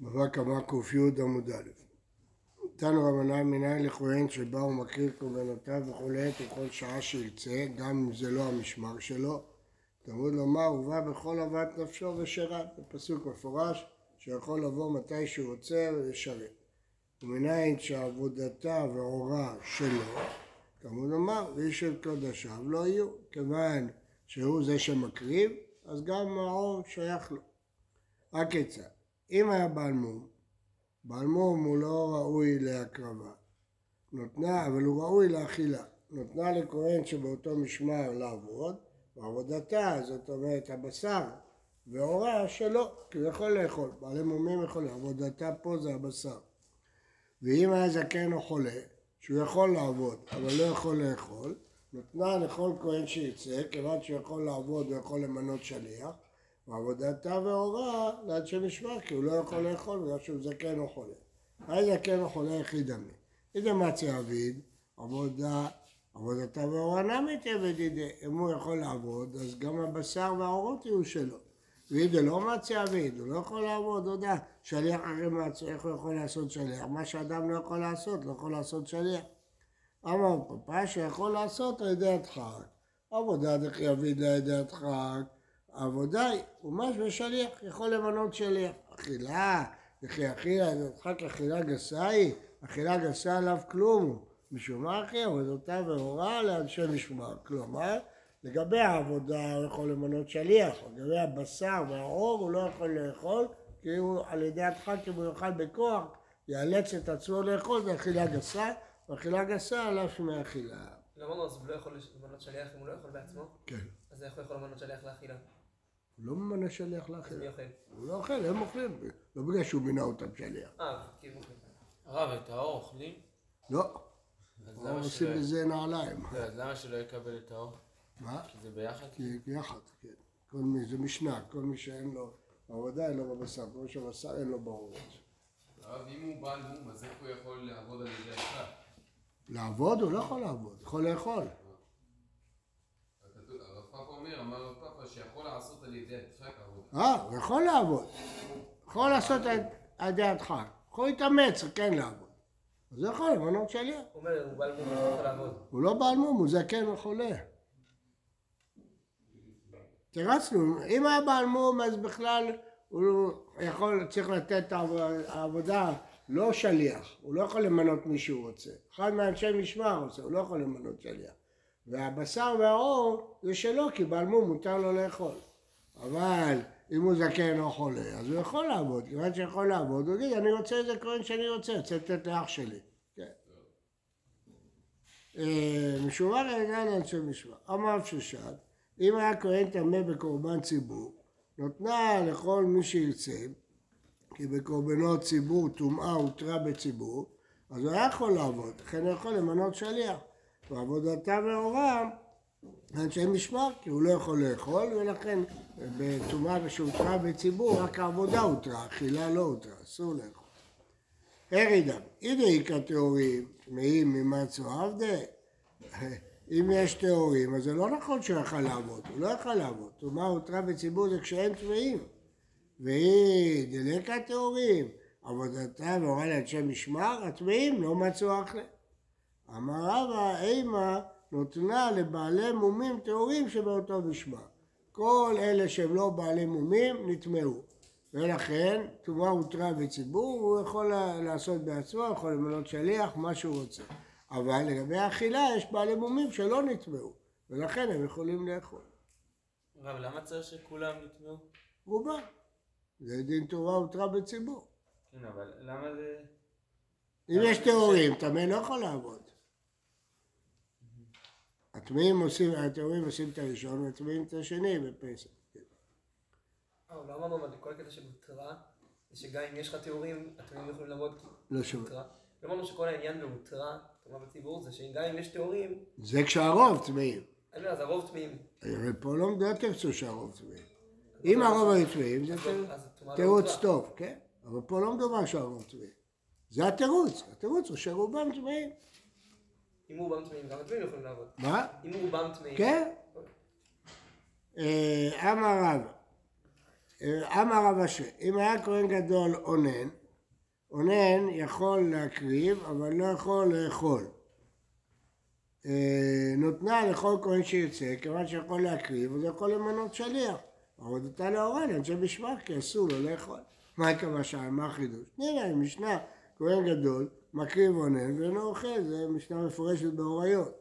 בבא קמא ק"י עמוד א'. תנו רבנן מנין לכהן שבא ומקריב קורבנותיו וכולי בכל שעה שירצה, גם אם זה לא המשמר שלו. תלמוד לומר, הוא בא בכל אהבת נפשו ושירת, זה פסוק מפורש, שיכול לבוא מתי שהוא רוצה ולשרת. ומנין שעבודתה ועורה שלו, תלמוד לומר, ואיש של קודשיו לא יהיו, כיוון שהוא זה שמקריב, אז גם העור שייך לו. הכיצד? אם היה בעל מום, בעל מום הוא לא ראוי להקרבה, נותנה, אבל הוא ראוי לאכילה. נותנה לכהן שבאותו משמר לעבוד, ועבודתה, זאת אומרת הבשר, והורה שלא, כי הוא יכול לאכול, בעלי מומים יכולים, עבודתה פה זה הבשר. ואם היה זקן או חולה, שהוא יכול לעבוד, אבל לא יכול לאכול, נותנה לכל כהן שיצא, כיוון שהוא יכול לעבוד ויכול למנות שליח, ועבודתה והורה לאנשי משמר, כי הוא לא יכול לאכול בגלל שהוא זקן או חולה. היי זקן או חולה יחיד עמי. איזה מצי אביד, עבודה, עבודתה והורה נמי תעבד ידי. אם הוא יכול לעבוד, אז גם הבשר והאורות יהיו שלו. ואיזה לא מצי אביד, הוא לא יכול לעבוד, הודה. שליח אחרי מצי, איך הוא יכול לעשות שליח? מה שאדם לא יכול לעשות, לא יכול לעשות שליח. אמר פפא שיכול לעשות על ידי הדחק. עבודה דחי אביד לידי הדחק. הוא ממש בשליח, יכול למנות שליח. אכילה, וכי אכילה, רק אכילה גסה היא, אכילה גסה עליו כלום. משום מה אחי, עבודתה והורה לאנשי משמר. כלומר, לגבי העבודה הוא יכול למנות שליח, לגבי הבשר והעור הוא לא יכול לאכול, כי הוא על ידי הדחק, אם הוא יאכל בכוח, יאלץ את עצמו לאכול, זה אכילה גסה, ואכילה גסה עליו שמי אכילה. לא אמרנו, אז הוא לא יכול למנות שליח אם הוא לא יכול בעצמו? כן. אז איך הוא יכול למנות שליח לאכילה? הוא לא ממנה שליח. אוכל? הוא לא אוכל, הם אוכלים, לא בגלל שהוא מינה אותם שליח. אה, כי אוכל. הרב, את האור אוכלים? לא, למה עושים שלא- בזה נעליים. לא, אז למה שלא יקבל את האור? מה? כי זה ביחד? כי יחד, כן. כל מי, זה משנה, כל מי שאין לו עבודה אין לו בבשר, כל מי שבשר אין לו בעוררות. הרב, אם הוא בעל מום, אז איך הוא יכול לעבוד על ידי השחק? לעבוד הוא לא יכול לעבוד, יכול לאכול. אומר, אמר הרב פאפה שיכול לעשות על ידי הדחק עבודה. אה, הוא יכול לעבוד. יכול לעשות על ידי הדחק. יכול להתאמץ, כן לעבוד. אז הוא יכול למנות שליח. הוא אומר, הוא בעל מום, הוא לא יכול לעבוד. הוא לא בעל מום, הוא זקן וחולה. תרצנו, אם היה בעל מום אז בכלל הוא יכול, צריך לתת את העב- העבודה לא שליח, הוא לא יכול למנות מי שהוא רוצה. אחד מאנשי משמר עושה, הוא לא יכול למנות שליח. והבשר והעור זה שלו, כי בעל מום מותר לו לאכול. אבל אם הוא זקן או חולה, אז הוא יכול לעבוד, כיוון שיכול לעבוד, הוא יגיד, אני רוצה איזה כהן שאני רוצה, רוצה לתת לאח שלי. כן. אה, משובר העניין לאנשי משמר. אמר שושן, אם היה כהן טמא בקורבן ציבור, נותנה לכל מי שירצה, כי בקורבנות ציבור טומאה הותרה בציבור, אז הוא היה יכול לעבוד, לכן הוא יכול למנות שליח. ועבודתה והורם אנשי משמר, כי הוא לא יכול לאכול, ולכן בטומאה שהותרה בציבור, רק העבודה הותרה, אכילה לא הותרה, אסור לאכול. הרידם, איכא טהורים, טמאים ממצו עבדי. אם יש טהורים, אז זה לא נכון שהוא יכל לעבוד, הוא לא יכל לעבוד. טומאה הותרה בציבור זה כשאין טמאים. והיא דלקה טהורים, עבודתה והורה לאנשי משמר, הטמאים לא מצאו אחלה. אמר רבא, אימה נותנה לבעלי מומים טהורים שבאותו משמר. כל אלה שהם לא בעלי מומים נטמעו. ולכן, טומאה הותרה בציבור, הוא יכול לעשות בעצמו, יכול למנות שליח, מה שהוא רוצה. אבל לגבי האכילה יש בעלי מומים שלא נטמעו, ולכן הם יכולים לאכול. הרב, למה צריך שכולם יטמעו? רובם. זה דין תורה הותרה בציבור. כן, אבל למה זה... אם יש טהורים, טמא לא יכול לעבוד. הטמאים עושים, הטהורים עושים את הראשון והטמאים את השני בפסח. כן. אה, לא אמרנו, כל הקטע של הותרה, זה שגם אם יש לך תיאורים, התיאורים יכולים לעבוד כי... לא שומע. לא אמרנו שכל העניין בהותרה, תורה בציבור, זה שגם אם יש תיאורים, זה כשהרוב טמאים. אני לא יודע, אז הרוב טמאים. הרי פה לא לא תרצו שהרוב טמאים. אם הרוב היו טמאים, זה לא תירוץ. טוב, כן? אבל פה לא מדובר שהרוב טמאים. זה התירוץ. התירוץ הוא שרובם טמאים. אם רובם טמאים, גם הטמאים יכולים לעבוד. מה? אם רובם טמאים... כן. אה, אמר רבא, אה, אמר רב אשר, אם היה כהן גדול אונן, אונן יכול להקריב, אבל לא יכול לאכול. אה, נותנה לכל כהן שירצה, כיוון שיכול להקריב, אז הוא יכול למנות שליח. עבודתה לאורן, אנשי משמר, כי אסור לו לאכול. מה יקבע שם? מה החידוש? נראה, משנה, כהן גדול, מקריב אונן ואינו אוכל, זה משנה מפורשת באוריות.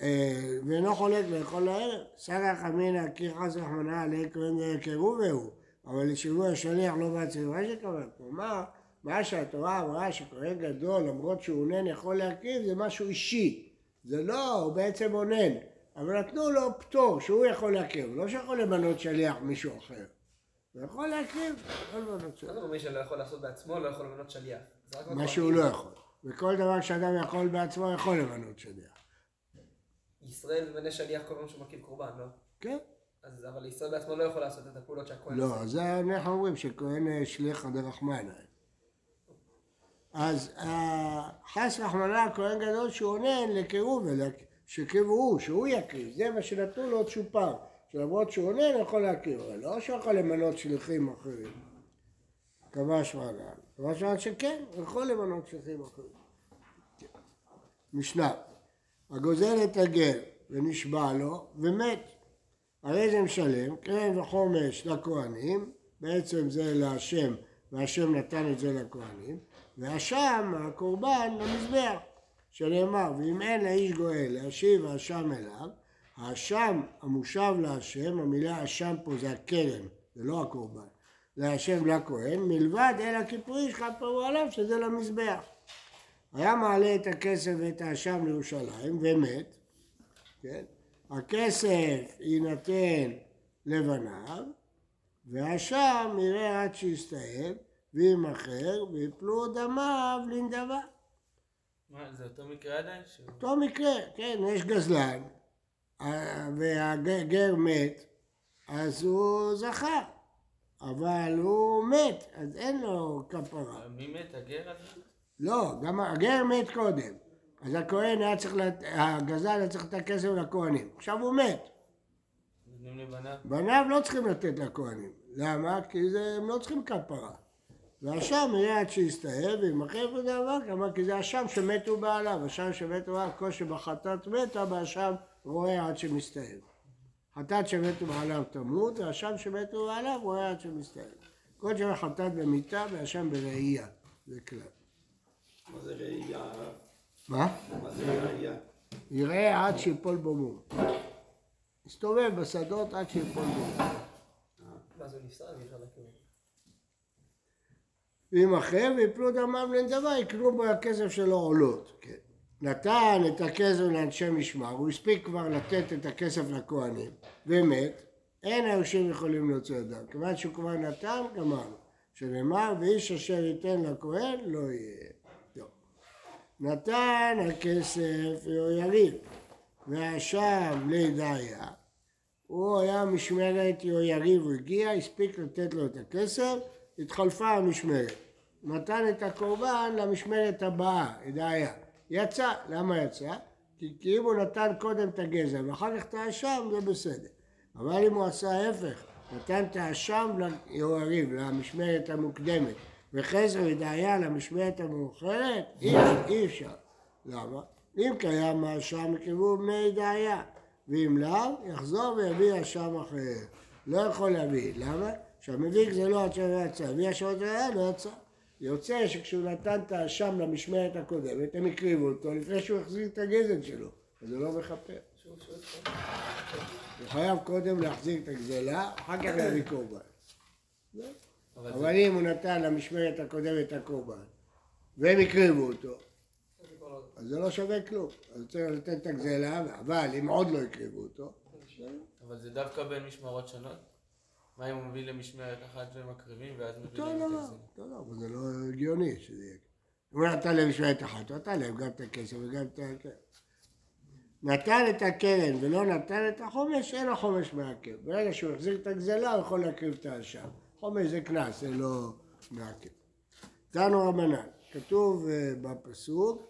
אה, ואינו חולק לאכול לערב. סגח אמינא כי חס רחמנא עלי כהן יקרובהו, אבל לשיווי השליח לא בעצם מה שקורה. כלומר, מה שהתורה אמרה שכהן גדול, למרות שהוא אונן יכול להקריב, זה משהו אישי. זה לא, הוא בעצם אונן. אבל נתנו לו פטור, שהוא יכול להקריב, לא שיכול למנות שליח מישהו אחר. הוא יכול להקריב, יכול למנות מה שליח. זה אומר מי שלא יכול לעשות בעצמו, לא יכול למנות שליח? מה. שהוא לא יכול. וכל דבר שאדם יכול בעצמו, יכול למנות שליח. ישראל ממנה שליח כל פעם שהוא מקים קורבן, לא? כן? אז אבל ישראל בעצמו לא יכול לעשות את הפעולות שהכהן לא, עושה. זה אנחנו אומרים שכהן אה, שליח דרחמנא. אז אה, חס רחמנא כהן גדול שהוא עונן לקירוב, הוא, שהוא יקריב, זה מה שנתנו לו עוד צ'ופר, שלמרות שהוא עונן יכול להקריב, אבל לא שהוא יכול למנות שליחים אחרים. קבע שמענן. קבע שמענן שכן, יכול למנות שליחים אחרים. משנה, הגוזל את הגר ונשבע לו ומת. הרי זה משלם, קרן וחומש לכהנים, בעצם זה להשם, והשם נתן את זה לכהנים, והשם, הקורבן, למזבח, שנאמר, ואם אין לאיש גואל להשיב האשם אליו, האשם המושב להשם, המילה אשם פה זה הקרן, זה לא הקורבן, להשם לכהן, מלבד אל הכיפורי שכפרו עליו, שזה למזבח. היה מעלה את הכסף ואת האשם לירושלים ומת, כן? הכסף יינתן לבניו, והשם יראה עד שיסתיים, וימכר, ויפלו דמיו לנדבה. מה, זה אותו מקרה עדיין? אותו מקרה, כן, יש גזלן, והגר מת, אז הוא זכה, אבל הוא מת, אז אין לו כפרה. מי מת? הגר הזה? לא, גם הגר מת קודם. אז הכהן היה צריך, לת... הגזל היה צריך לתת כסף לכהנים. עכשיו הוא מת. בניו לא צריכים לתת לכהנים. למה? כי זה, הם לא צריכים כפרה. והשם יראה עד שיסתאב וימכר ודבר כמה כי זה השם שמתו בעליו. השם שמתו בעליו, כל שבחטאת מתה, והשם רואה עד שמסתאב. חטאת שמתו בעליו תמות, והשם שמתו בעליו רואה עד שמסתאב. כל שבחטאת במיתה, והשם בראייה. זה כלל. מה זה ראייה? מה? מה זה ראייה? יראה עד שיפול בו מום. מסתובב בשדות עד שיפול בו מום. הוא להקים. וימכר ויפלו דמיו לנדבה, יקנו בכסף שלו עולות. כן. נתן את הכסף לאנשי משמר, הוא הספיק כבר לתת את הכסף לכהנים, ומת, אין היורשים יכולים להוציא ידם. כיוון שהוא כבר נתן, גמרנו. שנאמר, ואיש אשר ייתן לכהן לא יהיה. לא. נתן הכסף ליריב, והשם לידעיה. הוא היה משמרת יריב, הוא הגיע, הספיק לתת לו את הכסף, התחלפה המשמרת. נתן את הקורבן למשמרת הבאה, ידעיה. יצא, למה יצא? כי, כי אם הוא נתן קודם את הגזע ואחר כך את האשם, זה בסדר. אבל אם הוא עשה ההפך, נתן את האשם ליריב, למשמרת המוקדמת, וחזר ידעיה למשמרת המאוחרת, אי, אפשר. למה? אם קיים האשם יקרבו בני ידעיה, ואם לאו, יחזור ויביא אשם אחר. לא יכול להביא. למה? שהמביא גזלו עד שלא יצא, הביא אשם לא יצא. יוצא שכשהוא נתן את האשם למשמרת הקודמת, הם הקריבו אותו לפני שהוא החזיר את הגזל שלו, אז זה לא מכפר. הוא חייב קודם להחזיר את הגזלה, אחר כך להביא קורבן. אבל אם הוא נתן למשמרת הקודמת את הקורבן, והם הקריבו אותו, אז זה לא שווה כלום. אז צריך לתת את הגזלה, אבל אם עוד לא הקריבו אותו, אבל זה דווקא בין משמרות שונות? מה אם הוא מביא למשמרת אחת ומקריבים ואז מביא להם את הגזל? אותו דבר, אבל זה לא הגיוני שזה יהיה. הוא נתן להם משמרת אחת, הוא נתן להם גם את הכסף וגם את ה... כן. נתן את הקרן ולא נתן את החומש, אין החומש מעכב. ברגע שהוא החזיר את הגזלה, הוא יכול להקריב את האשם. חומש זה קנס, זה לא מעכב. תנו רבנן, כתוב אה, בפסוק,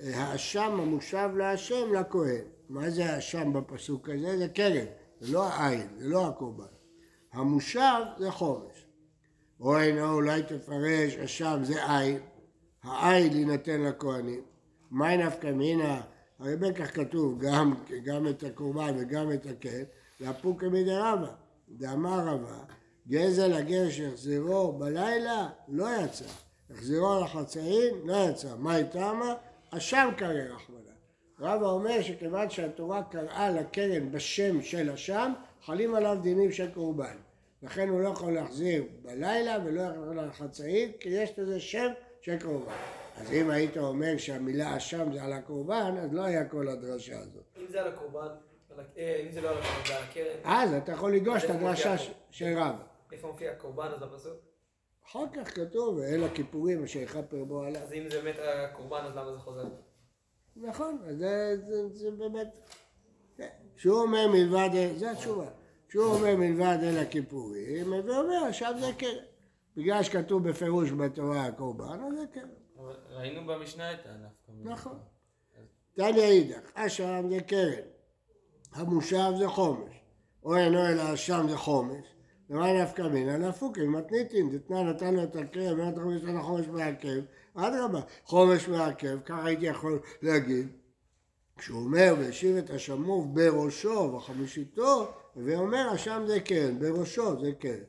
אה, האשם המושב להשם לכהן. מה זה האשם בפסוק הזה? זה קרן, זה לא העין, זה לא הקורבן. המושב זה חומש. או אינו אולי תפרש, אשם זה עין, העין יינתן לכהנים. מי נפקא מינה? הרי בין כך כתוב גם, גם את הקורבן וגם את הקט, והפוקא מדי רבא. דאמר רבא, גזל הגר שהחזירו בלילה לא יצא, החזירו לחצאין לא יצא. מה איתמה? אשם קרא רחמנא. רבא אומר שכיוון שהתורה קראה לקרן בשם של אשם, חלים עליו דינים של קורבן. לכן הוא לא יכול להחזיר בלילה ולא יכול לחצאית, כי יש לזה שם של קורבן. אז אם היית אומר שהמילה אשם זה על הקורבן, אז לא היה כל הדרשה הזאת. אם זה על הקורבן, אה, אם זה לא על הקורבן, זה על הקרן, אז אתה יכול לדרוש את הדרשה? של רבא. איפה מופיע הקורבן אז בפסוק? אחר כך כתוב, ואל הכיפורים אשר יכפר בו עליו. אז אם זה באמת הקורבן, אז למה זה חוזר? נכון, זה באמת... כן. שהוא אומר מלבד, זה התשובה. שהוא אומר מלבד אל הכיפורים, ואומר עכשיו זה קרן. בגלל שכתוב בפירוש בתורה הקורבן, אז זה קרן. אבל ראינו במשנה את מינה. נכון. תניא אידך, אשם זה קרן, המושב זה חומש, או אינו אלא אשם זה חומש, ומה נפקא מינא? נפוקי, מתניתין, דתנא נתן לו את הקרן, ואתה חומש מעכב, אדרבה, חומש מעכב, ככה הייתי יכול להגיד. כשהוא אומר והשיב את השמוב בראשו וחמישיתו, ואומר אשם זה קרן, בראשו זה קרן.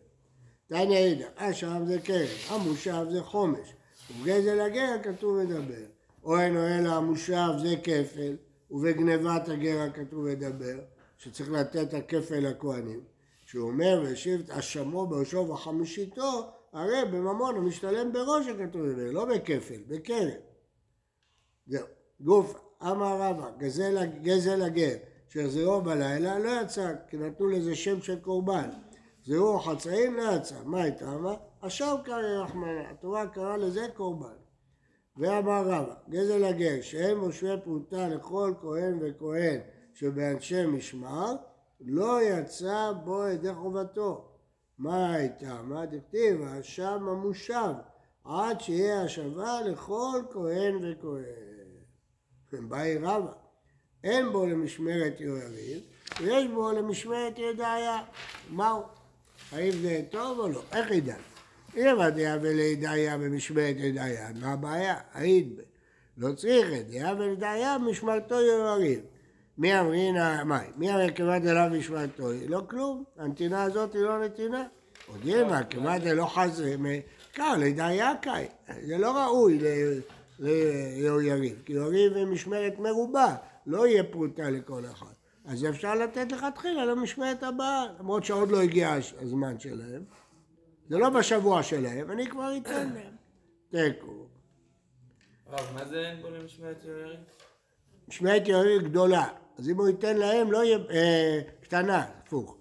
תניא אידך, אשם זה קרן, המושב זה חומש, ובגזל הגר כתוב מדבר. או אינו אלא המושב זה כפל, ובגנבת הגר כתוב מדבר, שצריך לתת הכפל לכהנים. שהוא אומר והשיב את אשמו בראשו וחמישיתו, הרי בממון המשתלם בראש הכתוב מדבר, לא בכפל, בקרן. זהו. גוף, אמר רבא, גזל, גזל הגר, שהחזירו בלילה לא יצא, כי נתנו לזה שם של קורבן. זהו חצאים לא יצא. מה הייתה? אמר? אשם קרא רחמנא. התורה קראה לזה קורבן. ואמר רבא, גזל הגר, שאין מושווה פרוטה לכל כהן וכהן שבאנשי משמר, לא יצא בו ידי חובתו. מה הייתה? מה דכתיב? האשם המושב, עד שיהיה השבה לכל כהן וכהן. באי רבא, אין בו למשמרת יויריב, ויש בו למשמרת ידעיה. מהו? האם זה טוב או לא? איך ידע? אם הדעה ולידעיה במשמרת ידעיה, מה הבעיה? היית ב... לא צריך את דעה ולידעיה במשמרתו יויריב. מי אמרינה, מה? מי אמר כמעט אליו משמרתו? לא כלום, הנתינה הזאת היא לא נתינה. עוד ימה, כמעט לא חזרה, קר לידעיה קאי. זה לא ראוי ליריב, כי יריב עם משמרת מרובה, לא יהיה פרוטה לכל אחד. אז אפשר לתת לכתחילה למשמרת הבאה, למרות שעוד לא הגיע הזמן שלהם. זה לא בשבוע שלהם, אני כבר אתן להם. תיקו. רב, מה זה אין בו למשמעת יוירים? משמרת יריב גדולה, אז אם הוא ייתן להם לא יהיה, אה, קטנה, הפוך,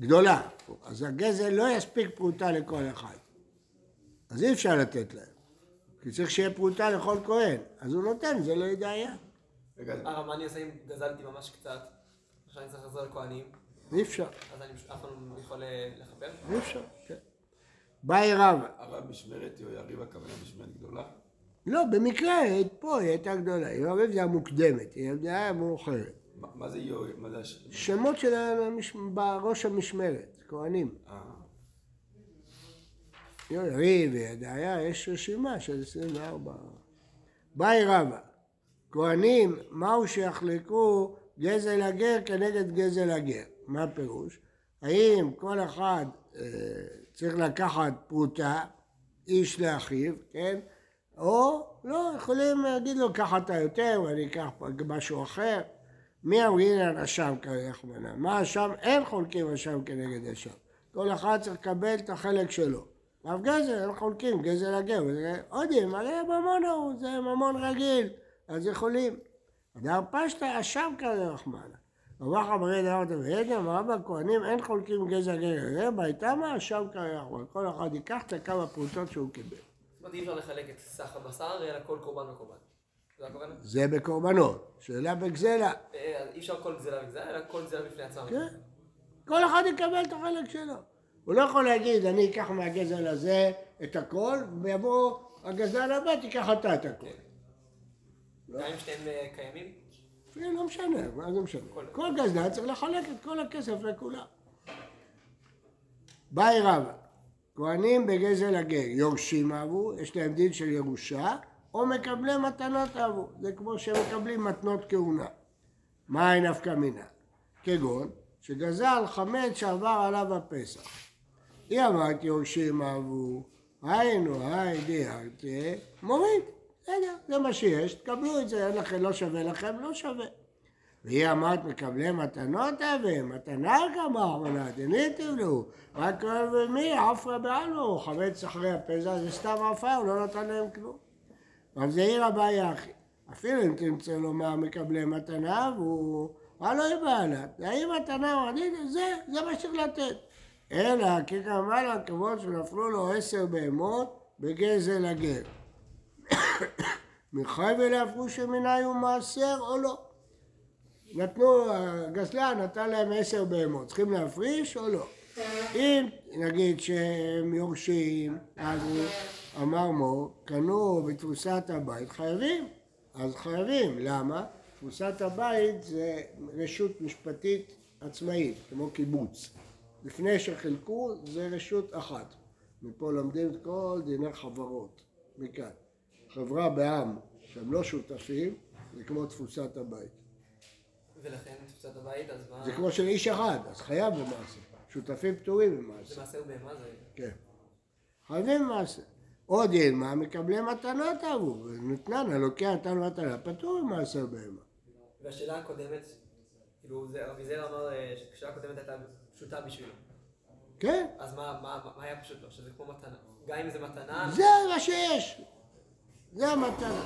גדולה. אז הגזל לא יספיק פרוטה לכל אחד. אז אי אפשר לתת להם. כי צריך שיהיה פרוטה לכל כהן. אז הוא נותן, זה לא ידעיה. רגע, הרב, מה אני עושה אם גזלתי ממש קצת? עכשיו אני צריך לחזור לכהנים, אי אפשר, אז אני אף פעם לא יכול אה, לכפר? אי אפשר. כן. באי רבא. הרב משמרת יריב הכוונה משמרת גדולה? לא, במקרה, פה היא הייתה גדולה. יריב זה המוקדמת, היא הייתה מאוחרת. מה זה יוריב? מה זה הש... שמות של. בראש המשמרת, כהנים. יריב וידעיה, יש רשימה של 24. באי רבא, כהנים, מהו שיחלקו גזל הגר כנגד גזל הגר? מה הפירוש? האם כל אחד אה, צריך לקחת פרוטה, איש לאחיו, כן? או לא, יכולים להגיד לו, קח אתה יותר ואני אקח משהו אחר. מי אמרינן אשם כרחמנא? מה אשם? אין חולקים אשם כנגד אשם. כל אחד צריך לקבל את החלק שלו. רב גזל, אין חולקים, גזל הגר. וזה- עוד אם, הרי הממון ההוא, זה ממון רגיל, אז יכולים. אדם פשטה אשם כרחמנא. רבח אמרי דבר דוד, אמר בכהנים אין חולקים גזל גר. ראה בהיתמה אשם כרחמנא. כל אחד ייקח את הכמה פרוטות שהוא קיבל. זאת אומרת, אי אפשר לחלק את סך הבשר, אלא כל קורבן וקורבן. זה בקורבנות. שאלה בגזלה. אה, אי אפשר כל גזלה וגזלה, אלא כל גזלה בפני עצמה. כן. כל אחד יקבל את החלק שלו. הוא לא יכול להגיד, אני אקח מהגזל הזה את הכל, ויבוא הגזל הבא, תיקח אתה את הכל. גם אם שניהם אה, קיימים? זה לא משנה, מה זה משנה? כל גזלן צריך לחלק את כל הכסף לכולם. באי רבא, כהנים בגזל הגר, יורשים אהבו, יש להם דין של ירושה, או מקבלי מתנות אהבו, זה כמו שמקבלים מתנות כהונה. מה אין נפקא מינה? כגון שגזל חמץ שעבר עליו הפסח. היא אמרת יורשים אהבו, היינו היי דיארתי, מוריד, בסדר, זה מה שיש, תקבלו את זה, אין לכם, לא שווה לכם, לא שווה. והיא אמרת מקבלי מתנות אבה, מתנה כמה אמנה, דניתיו לו, רק מי, עפרא בעלו, חמץ אחרי הפסח, זה סתם עפר, הוא לא נתן להם כלום. רב זעיר אביי אחי, אפילו אם תמצא לומר מקבלי מתנה, והוא, מה לא יבעלה? האם מתנה זה, זה מה שצריך לתת. אלא כי כמובן הכבוד שנפלו לו עשר בהמות בגזל הגר. מחי ולהפכו שמנהי הוא מעשר או לא? נתנו, הגזלן נתן להם עשר בהמות, צריכים להפריש או לא? אם נגיד שהם יורשים, אז הוא אמר מור, קנו בתפוסת הבית, חייבים, אז חייבים, למה? תפוסת הבית זה רשות משפטית עצמאית, כמו קיבוץ. לפני שחילקו זה רשות אחת. מפה לומדים את כל דיני חברות, מכאן. חברה בעם שהם לא שותפים, זה כמו תפוסת הבית. ולכן תפוצת הבית, אז מה... זה כמו של איש אחד, אז חייב במעשה. שותפים פטורים זה במעשה. מעשה ובהמה זה... כן. חייבים במעשה. עוד ילמה מקבלי מתנות אהבו, ונתנן, הלוקח נתן מתנה, פטור ממעשר בהמה. והשאלה הקודמת, כאילו, זה- רבי זר אמר אה, הקודמת הייתה פשוטה בשבילו. כן, אז מה, מה, מה היה פשוט לו? שזה כמו מתנה. גם אם זה מתנה... זה מה שיש. זה המתנה.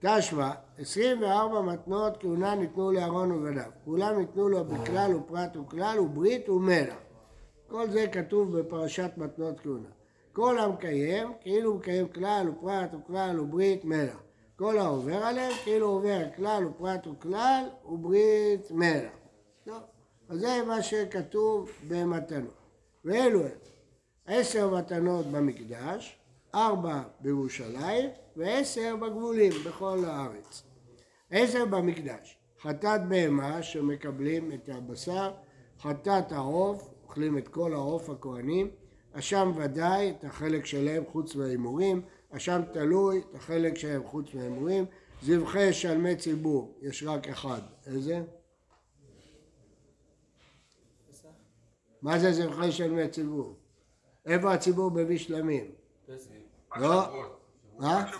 תשמע, 24 מתנות כהונה ניתנו לאהרון ובניו. כולם ניתנו לו בכלל ופרט וכלל וברית ומלח. כל זה כתוב בפרשת מתנות כהונה. כל המקיים, כאילו מקיים כלל ופרט וכלל וברית מלח. כל העובר עליהם, כאילו עובר כלל ופרט וכלל וברית מלח. אז זה מה שכתוב במתנות. ואלו הם. עשר מתנות במקדש, ארבע בירושלים ועשר בגבולים בכל הארץ. עשר במקדש, חטאת בהמה שמקבלים את הבשר, חטאת העוף, אוכלים את כל העוף הכהנים, אשם ודאי את החלק שלהם חוץ מההימורים, אשם תלוי את החלק שלהם חוץ מההימורים, זבחי שלמי ציבור, יש רק אחד, איזה? מה זה זבחי שלמי ציבור? איפה הציבור מביא שלמים? לא. מה?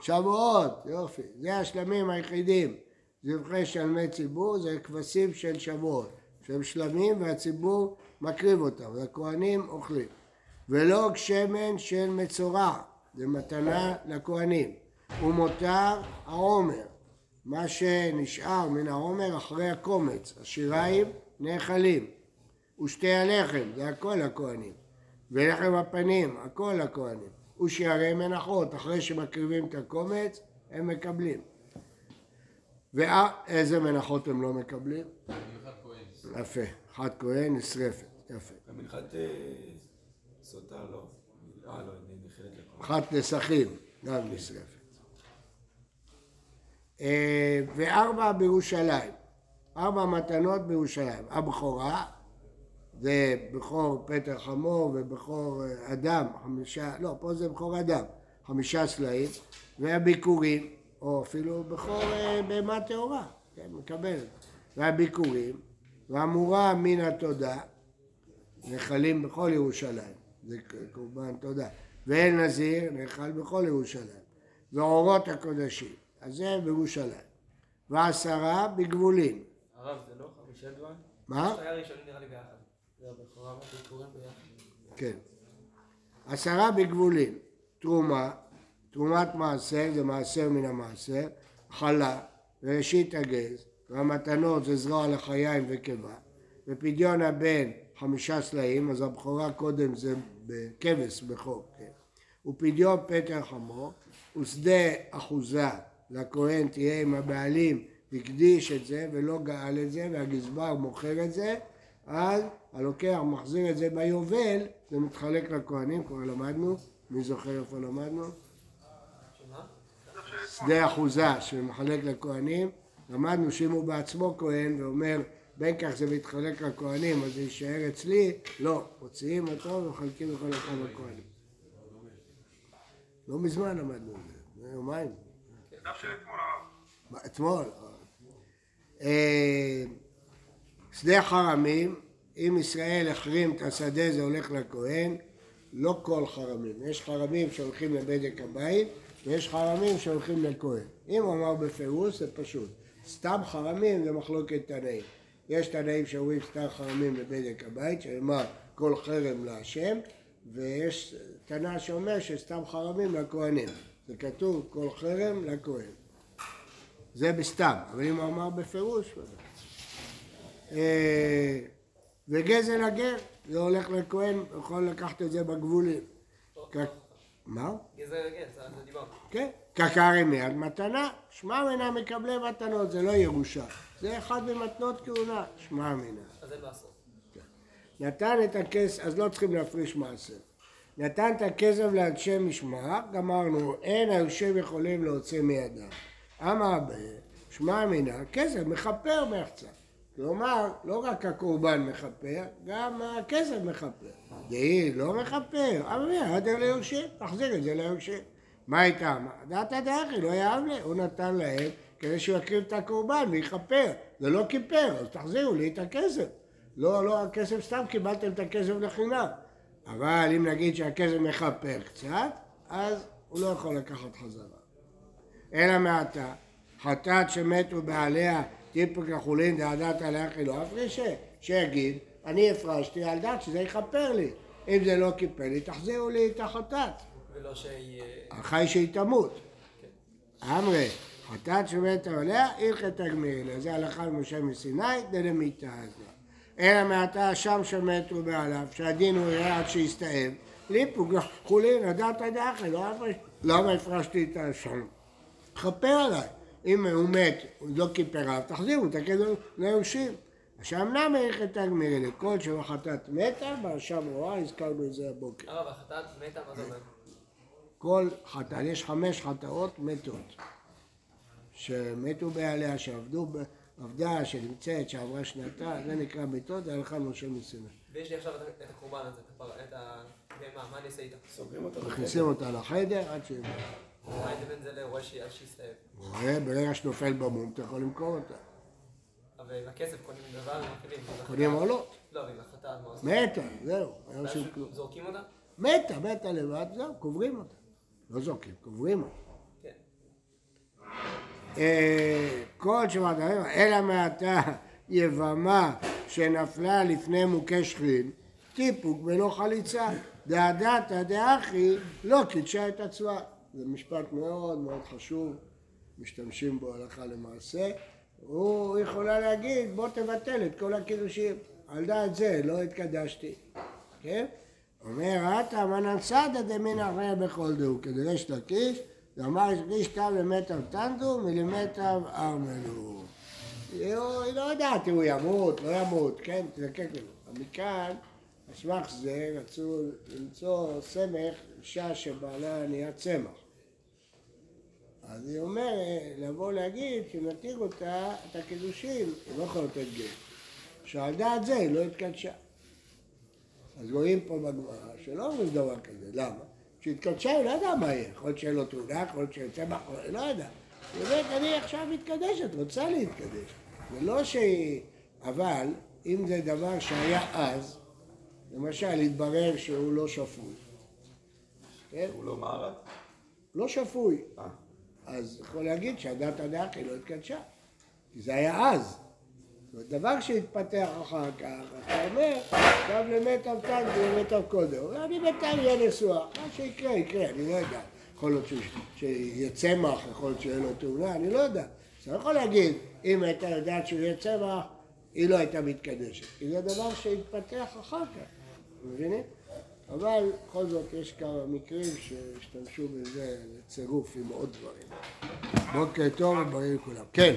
שבועות, יופי. זה השלמים היחידים. זבחי שלמי ציבור זה כבשים של שבועות. שהם שלמים והציבור מקריב אותם, והכהנים אוכלים. ולא שמן של מצורע, זה מתנה לכהנים. ומותר העומר, מה שנשאר מן העומר אחרי הקומץ, השיריים נאכלים. ושתי הלחם, זה הכל הכהנים. ולחם הפנים, הכל הכהנים. ושערי מנחות, אחרי שמקריבים את הקומץ, הם מקבלים. ואיזה מנחות הם לא מקבלים? יפה, אחת כהן נשרפת, יפה. המנחת אה, סוטה לא. אה, לא, נחלת לכל. אחת נסכים, גם נשרפת. אה, וארבע בירושלים, ארבע מתנות בירושלים. הבכורה זה בכור פטר חמור ובכור אה, אדם, חמישה, לא, פה זה בכור אדם, חמישה סלעים, והביקורים, או אפילו בכור אה, בהמה טהורה, כן, מקבלת. והביקורים, והמורה מן התודה, נחלים בכל ירושלים, זה קורבן תודה. ואל נזיר נאכל בכל ירושלים. ואורות הקודשים, אז זה בירושלים. ועשרה בגבולים. הרב, זה לא חמישה דברים? מה? היה ראשונים נראה לי ביחד. כן. עשרה בגבולים. תרומה, תרומת מעשר זה מעשר מן המעשר, חלה, וראשית הגז, והמתנות זה זרוע לחיים וקיבה, ופדיון הבן חמישה סלעים, אז הבכורה קודם זה בכבש בכור, כן. ופדיון פטר חמור, ושדה אחוזה לכהן תהיה עם הבעלים, הקדיש את זה ולא גאל את זה, והגזבר מוכר את זה, אז הלוקח מחזיר את זה ביובל, זה מתחלק לכהנים, כבר למדנו, מי זוכר איפה למדנו? שדה אחוזה שמחלק לכהנים, למדנו שאם הוא בעצמו כהן ואומר בין כך זה מתחלק לכהנים, אז זה יישאר אצלי, לא, מוציאים אותו ומחלקים לכל אחד לכהנים. לא מזמן למדנו את זה, זה יומיים. אתמול. שדה חרמים, אם ישראל החרים את השדה זה הולך לכהן, לא כל חרמים. יש חרמים שהולכים לבדק הבית ויש חרמים שהולכים לכהן. אם אמר בפירוש זה פשוט. סתם חרמים זה מחלוקת תנאים. יש תנאים שאומרים סתם חרמים לבדק הבית, שנאמר כל חרם להשם, ויש תנא שאומר שסתם חרמים לכהנים. זה כתוב כל חרם לכהן. זה בסתם, אבל אם אמר בפירוש, וגזל הגר, זה הולך לכהן, יכול לקחת את זה בגבולים. מה? גזר גז, על זה דיברנו. כן, קקרי מיד מתנה, שמע מינה מקבלי מתנות, זה לא ירושה. זה אחד ממתנות כהונה, שמע מינה. אז אין לעשות. נתן את הכסף, אז לא צריכים להפריש מעשר. נתן את הכסף לאנשי משמר, גמרנו, אין היושב יכולים להוציא מידם. אמר. שמע מינה, כסף מכפר מחצה. כלומר, לא רק הקורבן מכפר, גם הכסף מכפר. דהי לא מכפר, אבל מי עדר ליורשים, תחזיר את זה ליורשים. מה איתם? דעתא דאחי, לא יאהב לי, הוא נתן להם כדי שהוא יקריב את הקורבן ויכפר. זה לא כיפר, אז תחזירו לי את הכסף. לא, לא, הכסף סתם קיבלתם את הכסף לחינם. אבל אם נגיד שהכסף מכפר קצת, אז הוא לא יכול לקחת חזרה. אלא מעתה, חטאת שמתו בעליה טיפק לחולין דעדת עליה חילו הפרישה, שיגיד, אני הפרשתי על דעת שזה יכפר לי. אם זה לא כיפר לי, תחזירו לי את החטאת. ולא שהיא... אה, החי שהיא תמות. אמרי, חטאת שמתה עליה, הלכת תגמיר לה. זה הלכה למשה מסיני, דלמיתה הזו. אלא מעתה שם שמתו בעליו, שהדין הוא יראה עד שיסתאב. ליפוג חולין, הדעת דאחי, לא הפרשתי את השם? כפר עליי. אם הוא מת, הוא לא כיפר עליו, תחזירו את הכסף ליורשים. עכשיו נמי הלכת תגמיר לה. כל שבחטאת מתה, באשם רואה, הזכרנו את זה הבוקר. הרב, החטאת מתה, מה זה אומר? כל חטאת, יש חמש חטאות מתות שמתו בעליה, שעבדו, ב- עבדה, שנמצאת, שעברה שנתה, זה נקרא מתות, זה הלכה משה מסיני. ויש לי עכשיו את ה- הקורבן הזה, את הבהמה, מה אני אעשה איתה? סוגרים אותו מכניסים אותה לחדר עד שהיא... מה הייתי בין זה שיסתאב? רואה, ברגע שנופל במום אתה יכול למכור אותה. אבל עם הכסף קונים דבר ומקריבים. קונים עולות. לא, ועם החטאת מה עושים? מתה, זהו. זורקים אותה? מתה, מתה לבד, זהו, קוברים אותה. לא זורקים, קוברים אותה. כן. אה, כל שמעת, אלא מעתה יבמה שנפלה לפני מוכה שכין, טיפוק ולא חליצה. דעדתא דאחי לא קידשה את עצמה. זה משפט מאוד מאוד חשוב, משתמשים בו הלכה למעשה. הוא יכולה להגיד בוא תבטל את כל הקידושים. על דעת זה לא התקדשתי. כן? אומר, עתה מנן סעדא דמין אחריה בכל דהו, כדרש לקיש, ואמר איש טעם למטר טנדו מלמטר ארמלו. היא לא- יודעת אם הוא ימות, לא ימות, כן, תזקק לנו. מכאן, על סמך זה רצו למצוא סמך אישה שבעלה נהיה צמח. אז היא אומרת, לבוא להגיד שנתיר אותה את הקידושים, היא לא יכולה לתת גט. שעל דעת זה היא לא התקדשה. אז רואים פה בגמרא שלא אומרים דבר כזה, למה? כשהתקדשה היא לא ידעה מה יהיה, יכול להיות שיהיה לו תעודה, יכול להיות צמח, היא לא ידעה. היא אומרת, אני עכשיו מתקדשת, רוצה להתקדש. זה לא שהיא... אבל, אם זה דבר שהיה אז, למשל, התברר שהוא לא שפוי, כן? הוא לא מערב? לא שפוי, אה. אז יכול להגיד שהדת הדאחי לא התקדשה, כי זה היה אז. דבר שהתפתח אחר כך, אתה אומר, עכשיו למת אבטן ולמת קודם. אני בינתיים אהיה נשואה, מה שיקרה, יקרה, אני לא יודע. יכול להיות שיהיה צמח, יכול להיות שיהיה לו תאונה, אני לא יודע. אז לא יכול להגיד, אם הייתה יודעת שהוא יהיה צמח, היא לא הייתה מתקדשת. כי זה דבר שהתפתח אחר כך, מבינים? אבל בכל זאת יש כמה מקרים שהשתמשו בזה לצירוף עם עוד דברים. בוקר טוב ובריא לכולם. כן.